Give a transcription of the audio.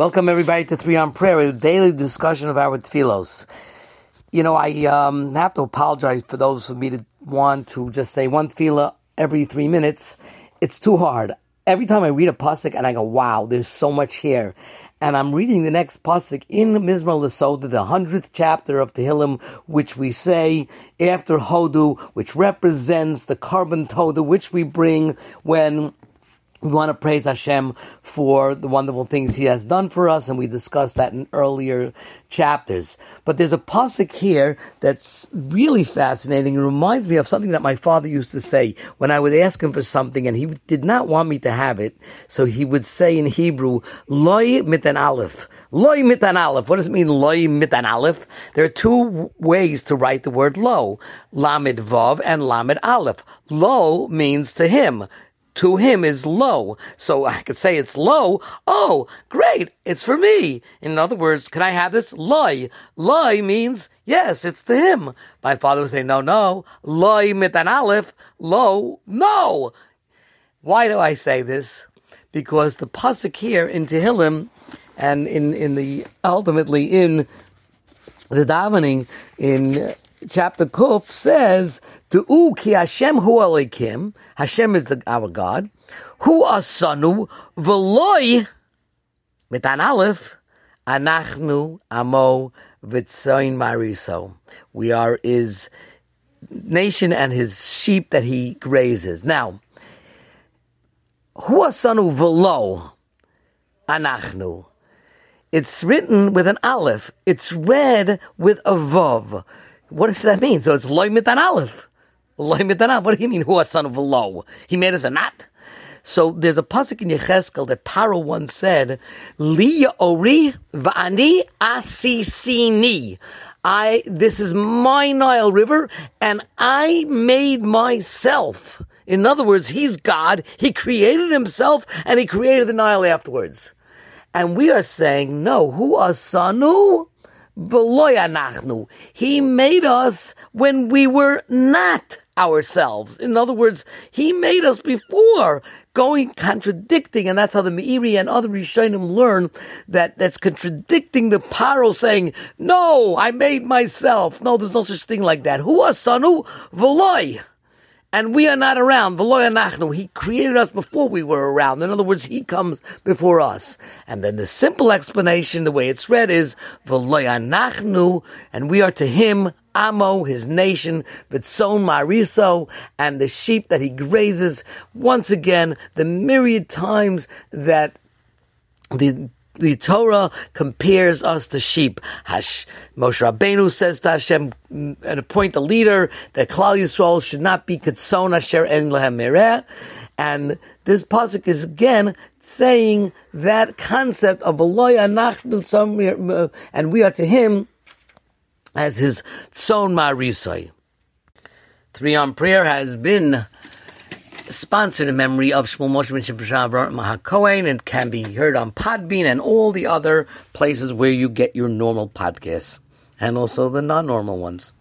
Welcome everybody to Three on Prayer, a daily discussion of our tefillos. You know, I um, have to apologize for those who me to want to just say one tefillah every three minutes. It's too hard. Every time I read a pasuk and I go, wow, there's so much here. And I'm reading the next pasuk in Mizmor Lesoda, the hundredth chapter of Tehillim, which we say after Hodu, which represents the korban toda, which we bring when we want to praise Hashem for the wonderful things He has done for us, and we discussed that in earlier chapters. But there's a pasuk here that's really fascinating. It reminds me of something that my father used to say when I would ask him for something, and he did not want me to have it. So he would say in Hebrew, "Loy mitan aleph." Loy mitan aleph. What does it mean, loy mitan aleph? There are two ways to write the word lo: lamed vav and lamed aleph. Lo means to him to him is low. So I could say it's low. Oh, great. It's for me. In other words, can I have this? Loy. Loy means, yes, it's to him. My father would say, no, no. Loy mit an aleph. Low. No. Why do I say this? Because the pasuk here in Tehillim and in, in the, ultimately in the davening in chapter Kuf says, "To ki Hashem hu Elokim." Hashem is the, our God. Hu asanu v'loy mitan aleph anachnu amo v'tzoin mariso. We are his nation and his sheep that he grazes. Now, hu asanu v'lo anachnu. It's written with an aleph. It's read with a vav. What does that mean? So it's loy mitan aleph. Loy mitan aleph. What do you mean? Who a son of a low? He made us a knot. So there's a pasuk in Yecheskel that Paro once said, "Li ori va'ani asisini." I this is my Nile River, and I made myself. In other words, he's God. He created himself, and he created the Nile afterwards. And we are saying, no, who asanu? He made us when we were not ourselves. In other words, He made us before going contradicting, and that's how the Meiri and other Rishonim learn that that's contradicting the Paro saying, "No, I made myself." No, there's no such thing like that. Who asanu v'loy and we are not around. He created us before we were around. In other words, He comes before us. And then the simple explanation, the way it's read, is and we are to Him Amo, his nation, Vitzon Mariso, and the sheep that he grazes. Once again, the myriad times that the the Torah compares us to sheep. Hash, Moshe Rabbeinu says to Hashem, mm, and appoint a leader that Klal Yisrael should not be Ketson Asher En Lehem. And this pasuk is again saying that concept of Aloy Anachnu and we are to him as his Tzon Marisai. Three on prayer has been sponsored in memory of Shmuel Moshe Ben Mahakohen and can be heard on Podbean and all the other places where you get your normal podcasts and also the non-normal ones.